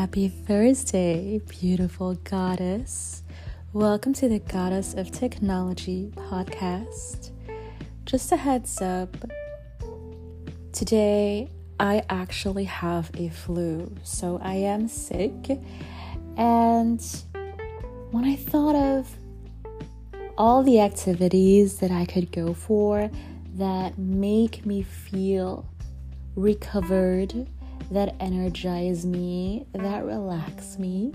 Happy Thursday, beautiful goddess. Welcome to the Goddess of Technology podcast. Just a heads up today I actually have a flu, so I am sick. And when I thought of all the activities that I could go for that make me feel recovered, that energize me, that relax me.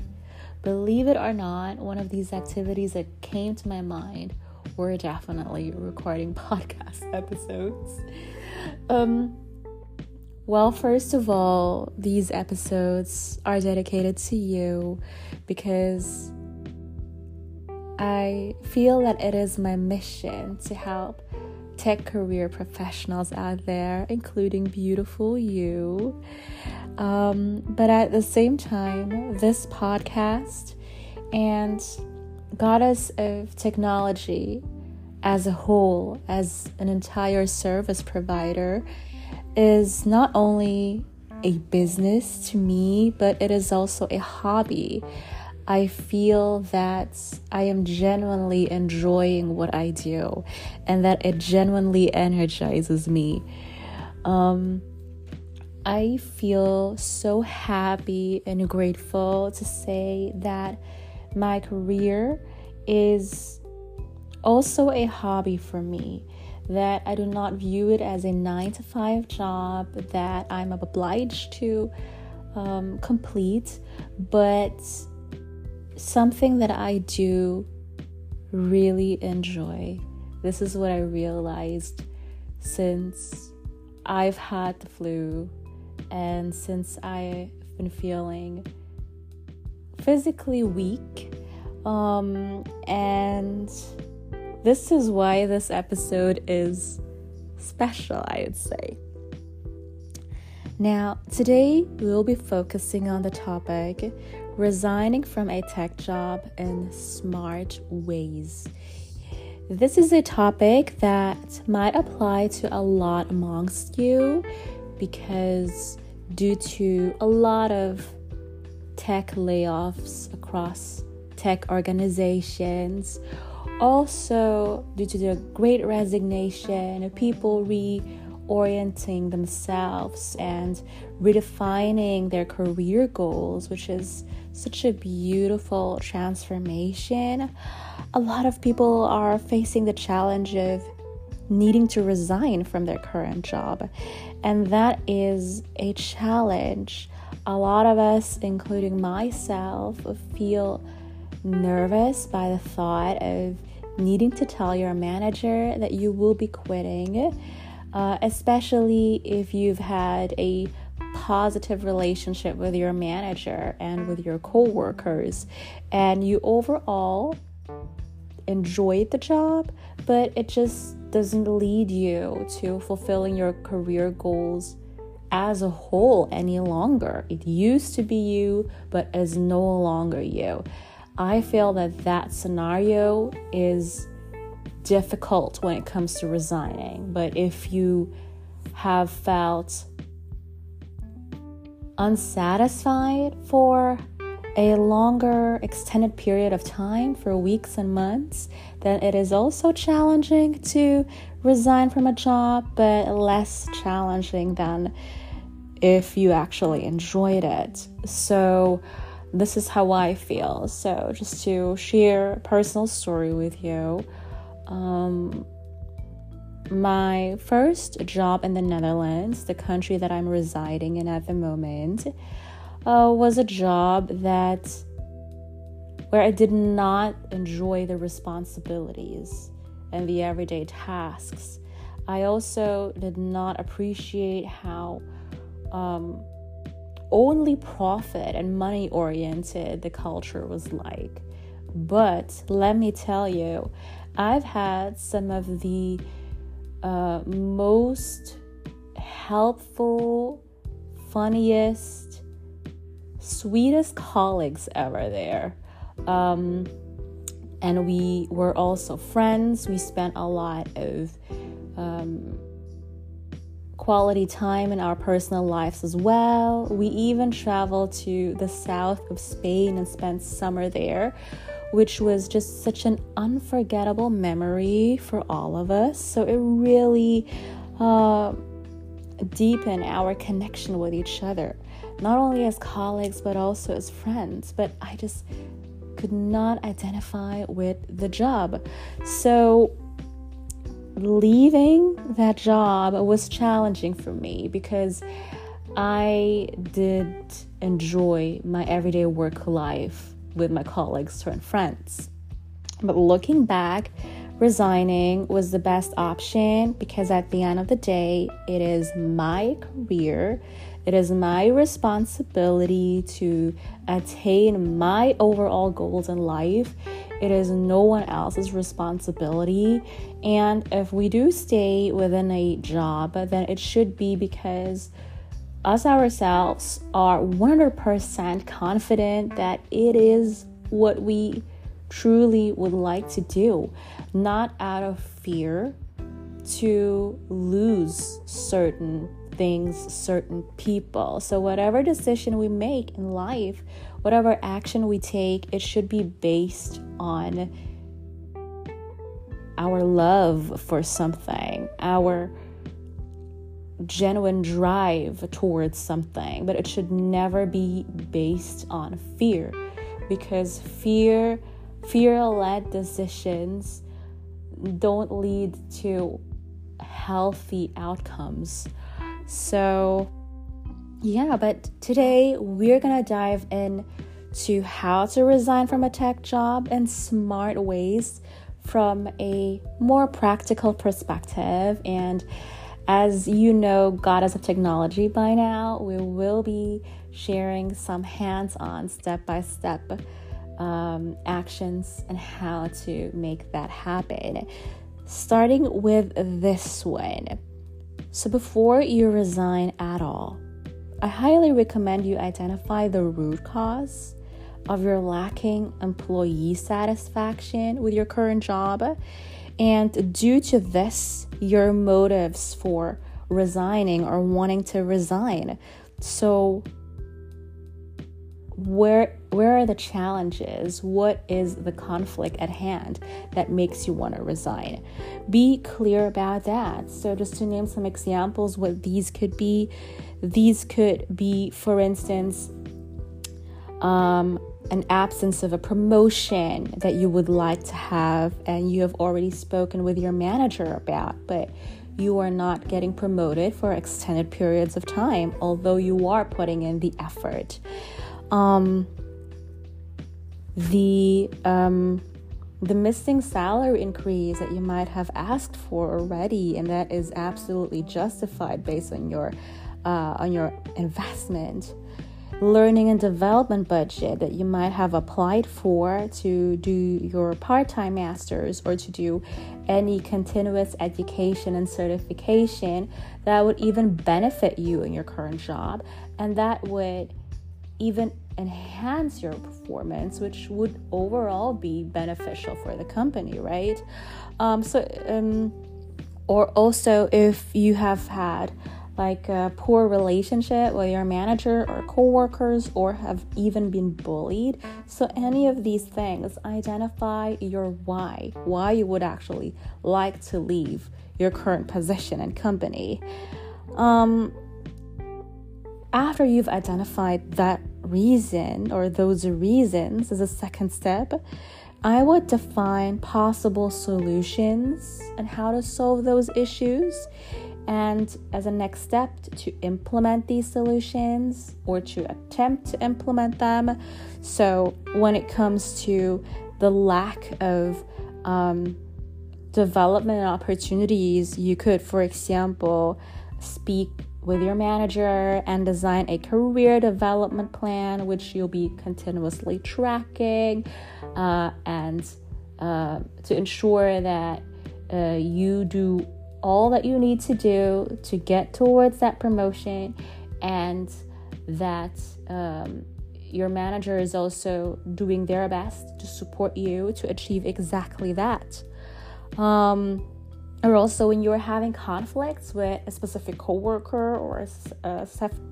Believe it or not, one of these activities that came to my mind were definitely recording podcast episodes. Um, well, first of all, these episodes are dedicated to you because I feel that it is my mission to help tech career professionals out there, including beautiful you. Um, but at the same time, this podcast and Goddess of Technology as a whole, as an entire service provider, is not only a business to me, but it is also a hobby. I feel that I am genuinely enjoying what I do and that it genuinely energizes me. Um, I feel so happy and grateful to say that my career is also a hobby for me. That I do not view it as a nine to five job that I'm obliged to um, complete, but something that I do really enjoy. This is what I realized since I've had the flu and since I've been feeling physically weak. Um, and this is why this episode is special, I would say. Now, today we'll be focusing on the topic resigning from a tech job in smart ways. This is a topic that might apply to a lot amongst you because, due to a lot of tech layoffs across tech organizations, also due to the great resignation, people reorienting themselves and redefining their career goals, which is such a beautiful transformation. A lot of people are facing the challenge of needing to resign from their current job, and that is a challenge. A lot of us, including myself, feel nervous by the thought of needing to tell your manager that you will be quitting, uh, especially if you've had a positive relationship with your manager and with your coworkers and you overall enjoyed the job but it just doesn't lead you to fulfilling your career goals as a whole any longer. It used to be you but is no longer you. I feel that that scenario is difficult when it comes to resigning but if you have felt unsatisfied for a longer extended period of time for weeks and months, then it is also challenging to resign from a job, but less challenging than if you actually enjoyed it. So, this is how I feel. So, just to share a personal story with you, um, my first job in the Netherlands, the country that I'm residing in at the moment, uh, was a job that where I did not enjoy the responsibilities and the everyday tasks. I also did not appreciate how um, only profit and money oriented the culture was like. But let me tell you, I've had some of the uh, most helpful, funniest, sweetest colleagues ever there. Um, and we were also friends. We spent a lot of um, quality time in our personal lives as well. We even traveled to the south of Spain and spent summer there, which was just such an unforgettable memory for all of us. So it really uh, deepened our connection with each other, not only as colleagues, but also as friends. But I just could not identify with the job. So leaving that job was challenging for me because I did enjoy my everyday work life with my colleagues and friends. But looking back, resigning was the best option because at the end of the day, it is my career. It is my responsibility to attain my overall goals in life. It is no one else's responsibility. And if we do stay within a job, then it should be because us ourselves are 100% confident that it is what we truly would like to do, not out of fear to lose certain things, certain people. So, whatever decision we make in life, whatever action we take, it should be based on our love for something, our genuine drive towards something, but it should never be based on fear because fear fear led decisions don't lead to healthy outcomes. So, yeah, but today we're gonna dive in to how to resign from a tech job in smart ways from a more practical perspective. And as you know, Goddess of Technology by now, we will be sharing some hands on, step by step um, actions and how to make that happen. Starting with this one. So, before you resign at all, I highly recommend you identify the root cause of your lacking employee satisfaction with your current job. And due to this, your motives for resigning or wanting to resign. So, where where are the challenges? What is the conflict at hand that makes you want to resign? Be clear about that. So, just to name some examples, what these could be, these could be, for instance, um, an absence of a promotion that you would like to have and you have already spoken with your manager about, but you are not getting promoted for extended periods of time, although you are putting in the effort. Um, the um, the missing salary increase that you might have asked for already, and that is absolutely justified based on your uh, on your investment learning and development budget that you might have applied for to do your part time master's or to do any continuous education and certification that would even benefit you in your current job and that would even enhance your performance, which would overall be beneficial for the company, right? Um, so, um, or also if you have had like a poor relationship with your manager or coworkers or have even been bullied. So any of these things, identify your why, why you would actually like to leave your current position and company. Um, after you've identified that reason or those reasons as a second step, I would define possible solutions and how to solve those issues. And as a next step, to implement these solutions or to attempt to implement them. So, when it comes to the lack of um, development opportunities, you could, for example, speak with your manager and design a career development plan, which you'll be continuously tracking uh, and uh, to ensure that uh, you do all that you need to do to get towards that promotion and that um, your manager is also doing their best to support you to achieve exactly that. Um, or also when you're having conflicts with a specific coworker or uh,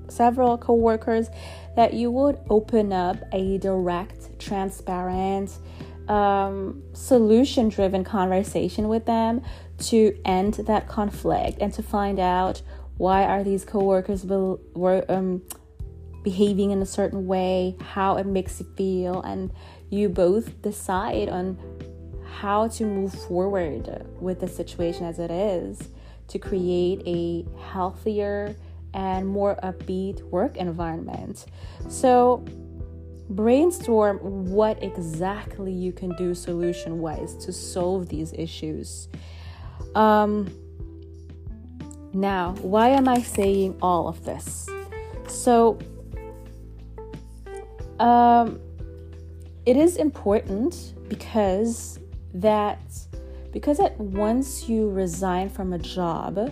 several coworkers that you would open up a direct transparent um, solution driven conversation with them to end that conflict and to find out why are these coworkers be- were, um, behaving in a certain way how it makes you feel and you both decide on how to move forward with the situation as it is to create a healthier and more upbeat work environment. So, brainstorm what exactly you can do solution wise to solve these issues. Um, now, why am I saying all of this? So, um, it is important because that because that once you resign from a job,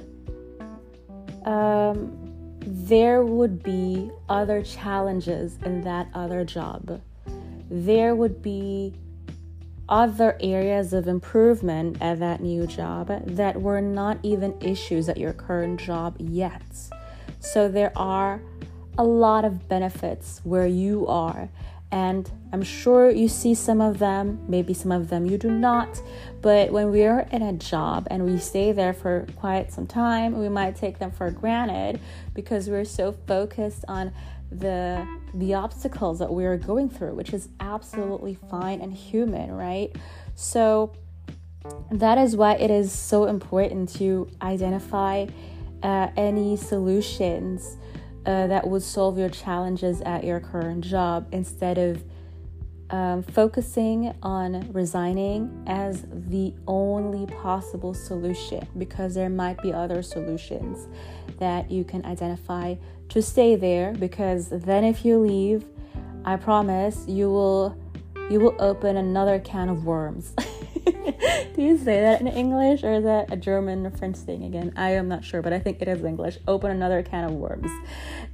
um, there would be other challenges in that other job. There would be other areas of improvement at that new job that were not even issues at your current job yet. So there are a lot of benefits where you are and I'm sure you see some of them, maybe some of them you do not. But when we are in a job and we stay there for quite some time, we might take them for granted because we're so focused on the the obstacles that we are going through, which is absolutely fine and human, right? So that is why it is so important to identify uh, any solutions uh, that would solve your challenges at your current job instead of um, focusing on resigning as the only possible solution because there might be other solutions that you can identify to stay there because then if you leave i promise you will you will open another can of worms Do you say that in English or is that a German or French thing again? I am not sure, but I think it is English. Open another can of worms.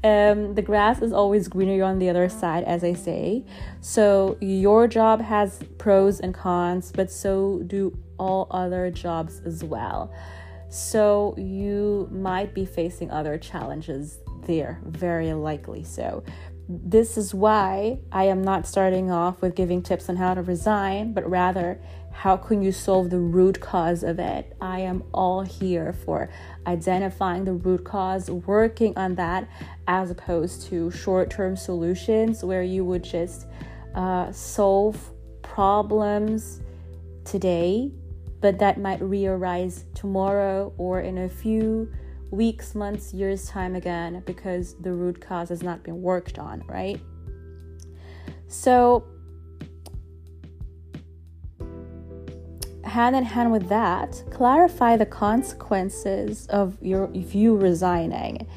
Um, the grass is always greener on the other side, as I say. So your job has pros and cons, but so do all other jobs as well. So you might be facing other challenges there, very likely so. This is why I am not starting off with giving tips on how to resign, but rather how can you solve the root cause of it? I am all here for identifying the root cause, working on that, as opposed to short term solutions where you would just uh, solve problems today, but that might re arise tomorrow or in a few weeks, months, years' time again because the root cause has not been worked on, right? So, hand in hand with that, clarify the consequences of your if you resigning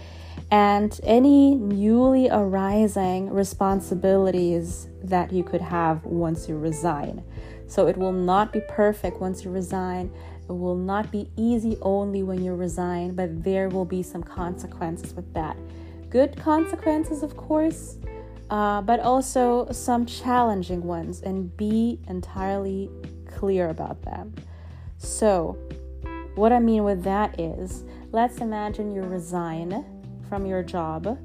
and any newly arising responsibilities that you could have once you resign. So it will not be perfect once you resign. It will not be easy only when you resign, but there will be some consequences with that. Good consequences, of course, uh, but also some challenging ones, and be entirely clear about them. So, what I mean with that is, let's imagine you resign from your job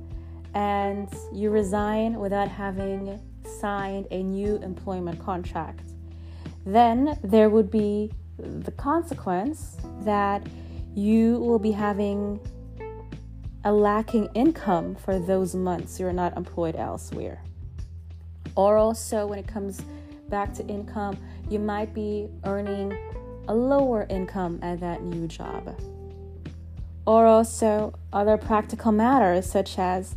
and you resign without having signed a new employment contract. Then there would be the consequence that you will be having a lacking income for those months you're not employed elsewhere. Or also, when it comes back to income, you might be earning a lower income at that new job. Or also other practical matters, such as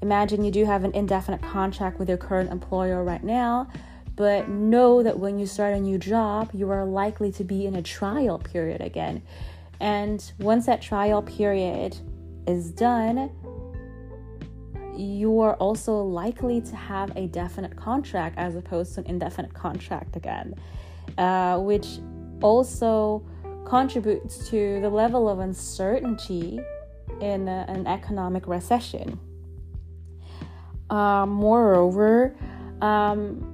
imagine you do have an indefinite contract with your current employer right now, but know that when you start a new job, you are likely to be in a trial period again. And once that trial period is done, you are also likely to have a definite contract as opposed to an indefinite contract again, uh, which also contributes to the level of uncertainty in a, an economic recession. Uh, moreover, um,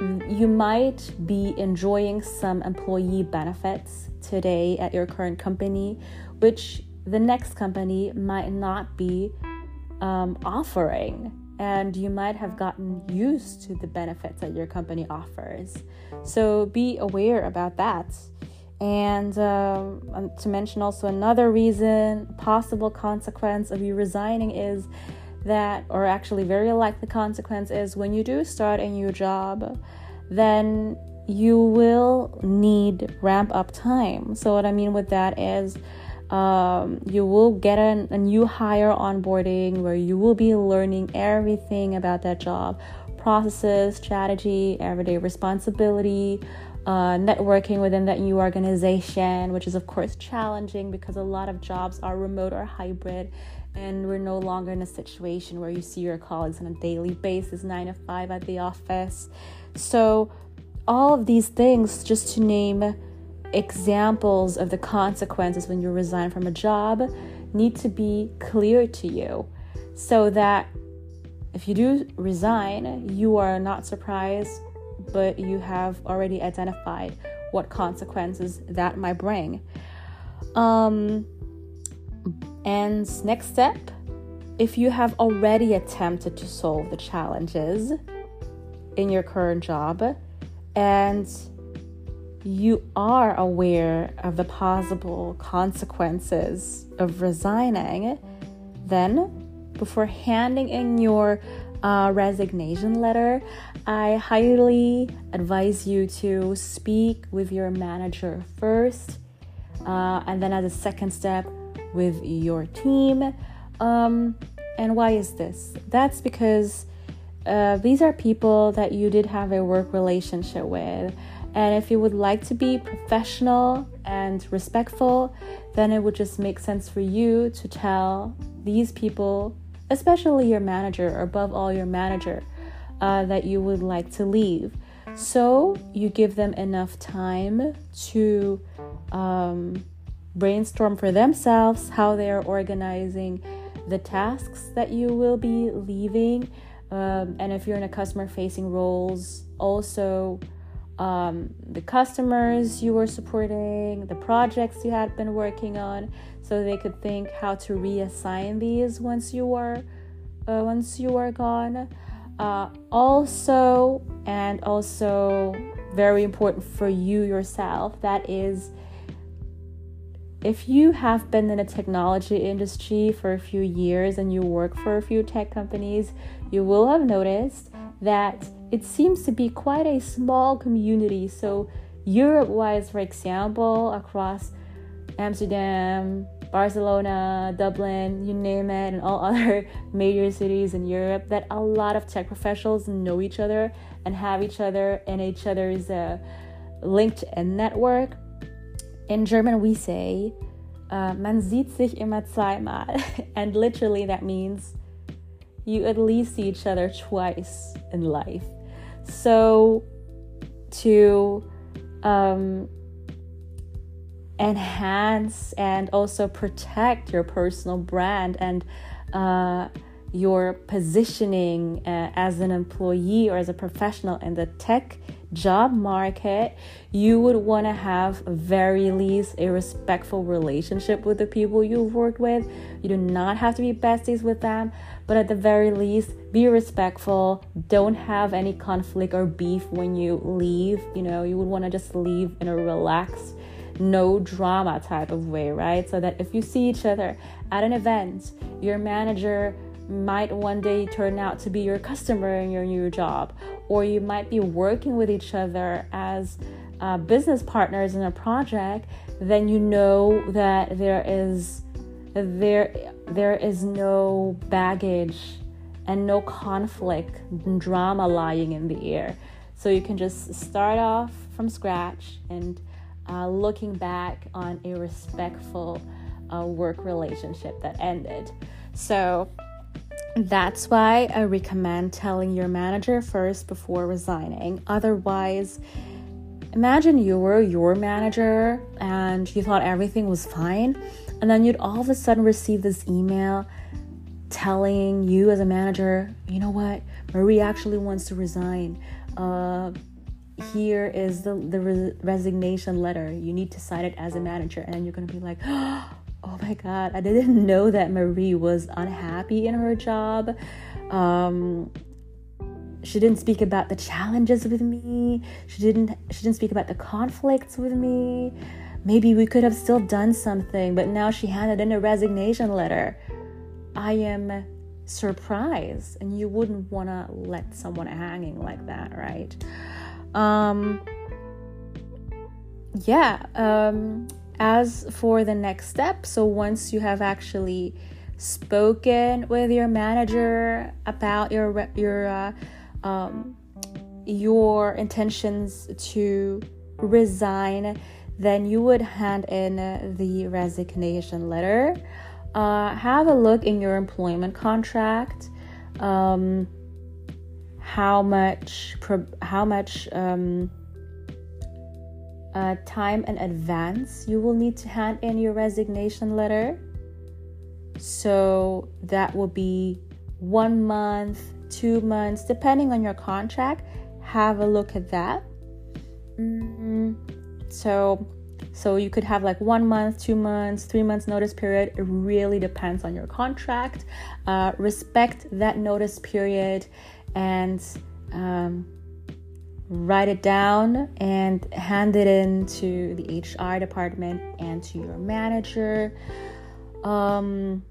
you might be enjoying some employee benefits today at your current company, which the next company might not be um, offering. And you might have gotten used to the benefits that your company offers. So be aware about that. And um, to mention also another reason, possible consequence of you resigning is that, or actually very likely consequence is when you do start a new job, then you will need ramp up time. So, what I mean with that is, um, you will get a, a new hire onboarding where you will be learning everything about that job processes, strategy, everyday responsibility, uh, networking within that new organization, which is, of course, challenging because a lot of jobs are remote or hybrid. And we're no longer in a situation where you see your colleagues on a daily basis, nine to five at the office. So, all of these things, just to name examples of the consequences when you resign from a job, need to be clear to you so that if you do resign, you are not surprised, but you have already identified what consequences that might bring. Um, and next step, if you have already attempted to solve the challenges in your current job and you are aware of the possible consequences of resigning, then before handing in your uh, resignation letter, I highly advise you to speak with your manager first, uh, and then as a second step, with your team. Um, and why is this? That's because uh, these are people that you did have a work relationship with. And if you would like to be professional and respectful, then it would just make sense for you to tell these people, especially your manager, or above all, your manager, uh, that you would like to leave. So you give them enough time to um, brainstorm for themselves how they are organizing the tasks that you will be leaving um, and if you're in a customer facing roles, also um, the customers you were supporting, the projects you had been working on, so they could think how to reassign these once you are uh, once you are gone. Uh, also, and also very important for you yourself, that is if you have been in the technology industry for a few years and you work for a few tech companies, you will have noticed that it seems to be quite a small community. So, Europe wise, for example, across Amsterdam, Barcelona, Dublin, you name it, and all other major cities in Europe, that a lot of tech professionals know each other and have each other in each other's uh, LinkedIn network in German, we say, uh, man sieht sich immer zweimal. and literally, that means you at least see each other twice in life. So, to um, enhance and also protect your personal brand and uh, your positioning uh, as an employee or as a professional in the tech job market, you would want to have very least a respectful relationship with the people you've worked with. You do not have to be besties with them, but at the very least, be respectful. Don't have any conflict or beef when you leave. You know, you would want to just leave in a relaxed, no drama type of way, right? So that if you see each other at an event, your manager might one day turn out to be your customer in your new job, or you might be working with each other as uh, business partners in a project, then you know that there is there there is no baggage and no conflict and drama lying in the air. So you can just start off from scratch and uh, looking back on a respectful uh, work relationship that ended. So that's why I recommend telling your manager first before resigning. Otherwise, imagine you were your manager and you thought everything was fine, and then you'd all of a sudden receive this email telling you as a manager, you know what, Marie actually wants to resign. Uh, here is the the re- resignation letter. You need to sign it as a manager, and you're gonna be like, oh my god, I didn't know that Marie was unhappy in her job. Um, she didn't speak about the challenges with me. She didn't. She didn't speak about the conflicts with me. Maybe we could have still done something, but now she handed in a resignation letter. I am surprised, and you wouldn't want to let someone hanging like that, right? Um, yeah. Um, as for the next step, so once you have actually spoken with your manager about your your uh, um, your intentions to resign, then you would hand in the resignation letter. Uh, have a look in your employment contract. Um, how much how much um, uh, time in advance you will need to hand in your resignation letter. So that will be one month, two months, depending on your contract. Have a look at that. Mm-hmm. So, so you could have like one month, two months, three months notice period. It really depends on your contract. Uh, respect that notice period and um, write it down and hand it in to the HR department and to your manager. Um,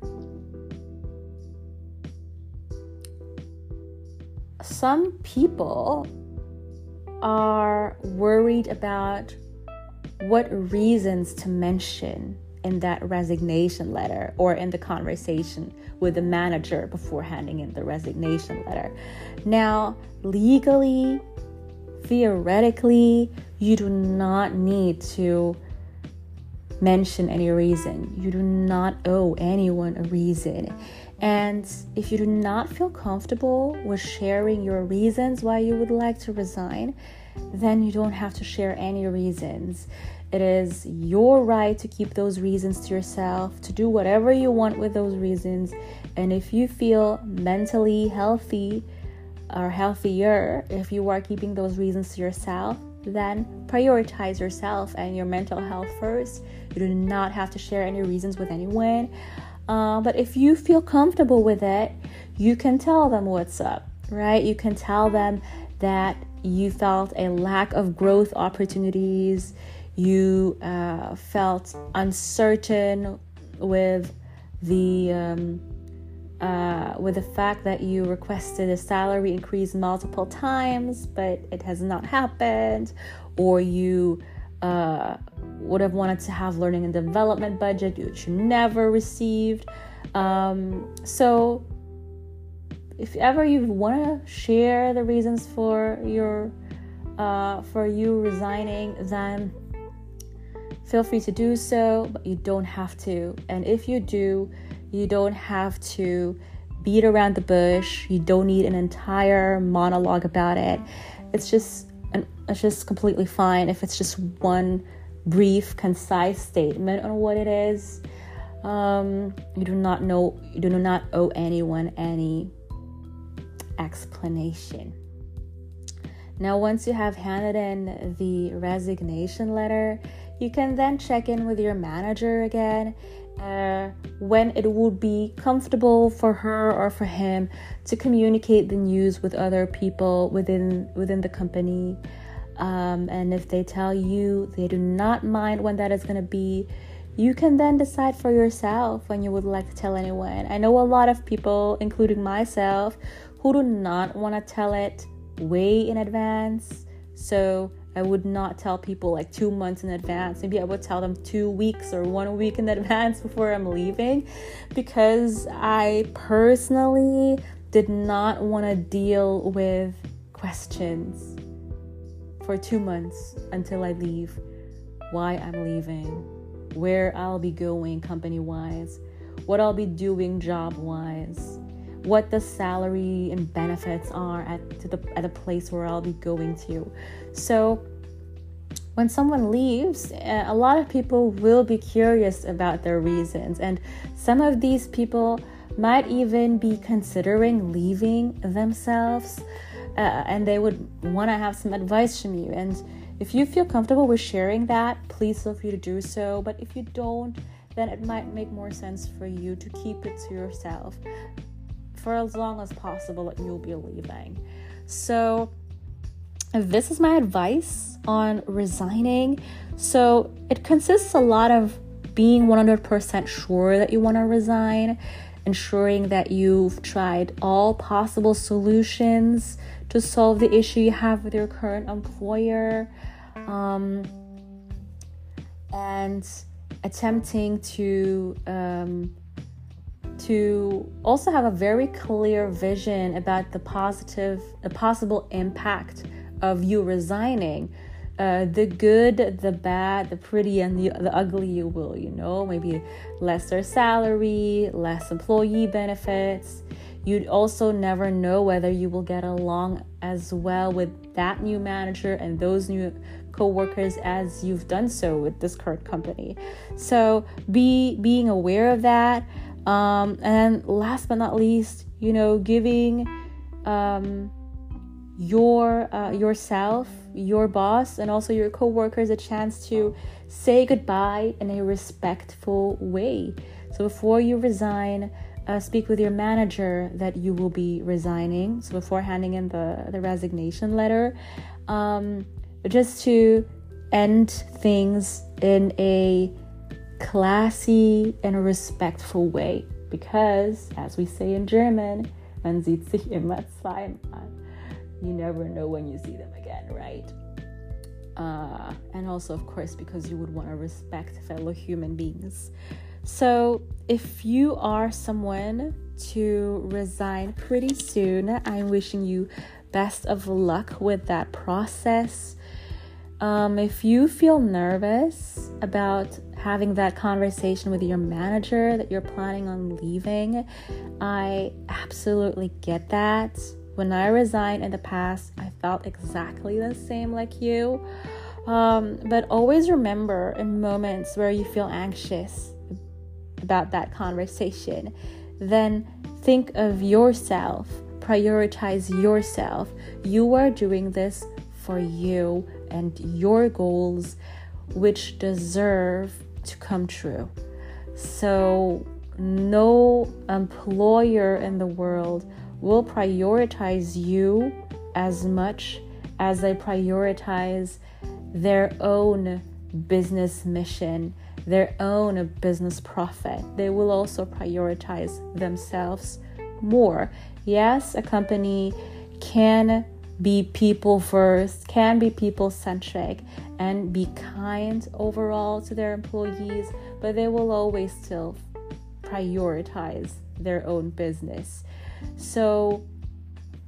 some people are worried about what reasons to mention in that resignation letter or in the conversation with the manager before handing in the resignation letter. Now, legally, theoretically, you do not need to mention any reason. You do not owe anyone a reason. And if you do not feel comfortable with sharing your reasons why you would like to resign, then you don't have to share any reasons. It is your right to keep those reasons to yourself, to do whatever you want with those reasons. And if you feel mentally healthy or healthier, if you are keeping those reasons to yourself, then prioritize yourself and your mental health first. You do not have to share any reasons with anyone. Uh, but if you feel comfortable with it, you can tell them what's up, right? You can tell them that you felt a lack of growth opportunities, you uh, felt uncertain with the um, uh, with the fact that you requested a salary increase multiple times, but it has not happened, or you uh, would have wanted to have learning and development budget which you never received. Um, so, if ever you want to share the reasons for your uh, for you resigning, then feel free to do so, but you don't have to. And if you do, you don't have to beat around the bush. You don't need an entire monologue about it. It's just it's just completely fine if it's just one brief, concise statement on what it is. Um, you do not know, you do not owe anyone any explanation. Now, once you have handed in the resignation letter, you can then check in with your manager again uh, when it would be comfortable for her or for him to communicate the news with other people within within the company. Um, and if they tell you they do not mind when that is going to be, you can then decide for yourself when you would like to tell anyone. I know a lot of people, including myself, who do not want to tell it way in advance. So I would not tell people like two months in advance. Maybe I would tell them two weeks or one week in advance before I'm leaving because I personally did not want to deal with questions for two months until I leave, why I'm leaving, where I'll be going company wise, what I'll be doing job wise, what the salary and benefits are at the at the place where I'll be going to. So when someone leaves, uh, a lot of people will be curious about their reasons, and some of these people might even be considering leaving themselves uh, and they would want to have some advice from you. And if you feel comfortable with sharing that, please feel free to do so. But if you don't, then it might make more sense for you to keep it to yourself for as long as possible that you'll be leaving. So, this is my advice on resigning. So, it consists a lot of being 100% sure that you want to resign, ensuring that you've tried all possible solutions to solve the issue you have with your current employer, um, and attempting to um, to also have a very clear vision about the positive, the possible impact of you resigning. Uh, the good, the bad, the pretty, and the, the ugly you will, you know, maybe lesser salary, less employee benefits. You'd also never know whether you will get along as well with that new manager and those new co-workers as you've done so with this current company. So be being aware of that. Um, and last but not least, you know, giving um, your uh, yourself, your boss, and also your coworkers a chance to say goodbye in a respectful way. So before you resign, uh, speak with your manager that you will be resigning. So before handing in the the resignation letter, um, just to end things in a classy and respectful way. Because, as we say in German, man sieht sich immer zweimal. You never know when you see them again, right? Uh, and also, of course, because you would want to respect fellow human beings. So, if you are someone to resign pretty soon, I'm wishing you best of luck with that process. Um, if you feel nervous about having that conversation with your manager that you're planning on leaving, I absolutely get that. When I resigned in the past, I felt exactly the same like you. Um, but always remember in moments where you feel anxious about that conversation, then think of yourself, prioritize yourself. You are doing this for you and your goals, which deserve to come true. So, no employer in the world will prioritize you as much as they prioritize their own business mission, their own business profit. They will also prioritize themselves more. Yes, a company can be people first, can be people centric, and be kind overall to their employees, but they will always still prioritize their own business. So,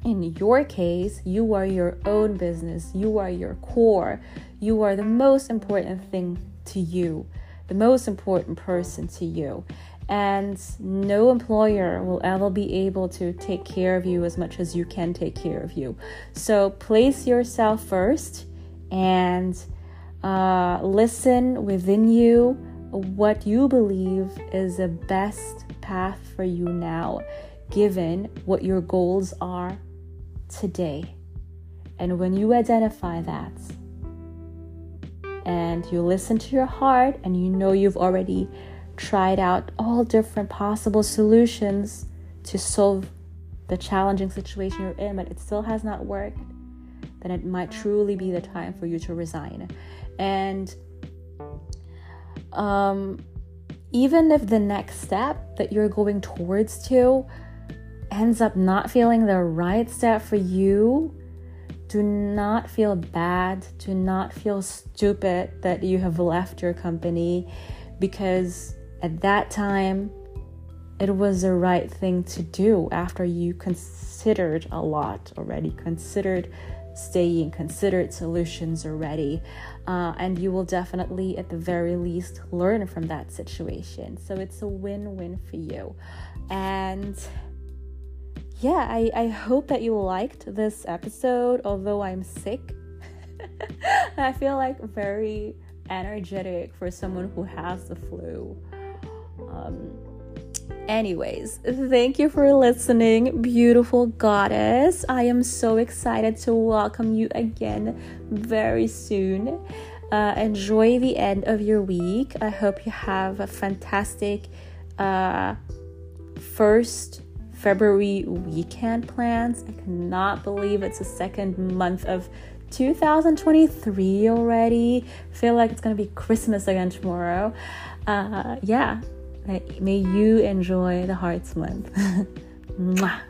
in your case, you are your own business, you are your core, you are the most important thing to you, the most important person to you and no employer will ever be able to take care of you as much as you can take care of you. So place yourself first and uh, listen within you what you believe is the best path for you now, given what your goals are today. And when you identify that, and you listen to your heart, and you know you've already tried out all different possible solutions to solve the challenging situation you're in, but it still has not worked, then it might truly be the time for you to resign. And um, even if the next step that you're going towards to ends up not feeling the right step for you, do not feel bad. Do not feel stupid that you have left your company because at that time, it was the right thing to do after you considered a lot already, considered staying, considered solutions already. Uh, and you will definitely, at the very least, learn from that situation. So it's a win win for you. And yeah, I, I hope that you liked this episode, although I'm sick. I feel like very energetic for someone who has the flu. Um, Anyways, thank you for listening, beautiful goddess. I am so excited to welcome you again very soon. Uh, enjoy the end of your week. I hope you have a fantastic uh, first February weekend plans. I cannot believe it's the second month of 2023 already. Feel like it's gonna be Christmas again tomorrow. Uh, yeah, may you enjoy the Hearts Month.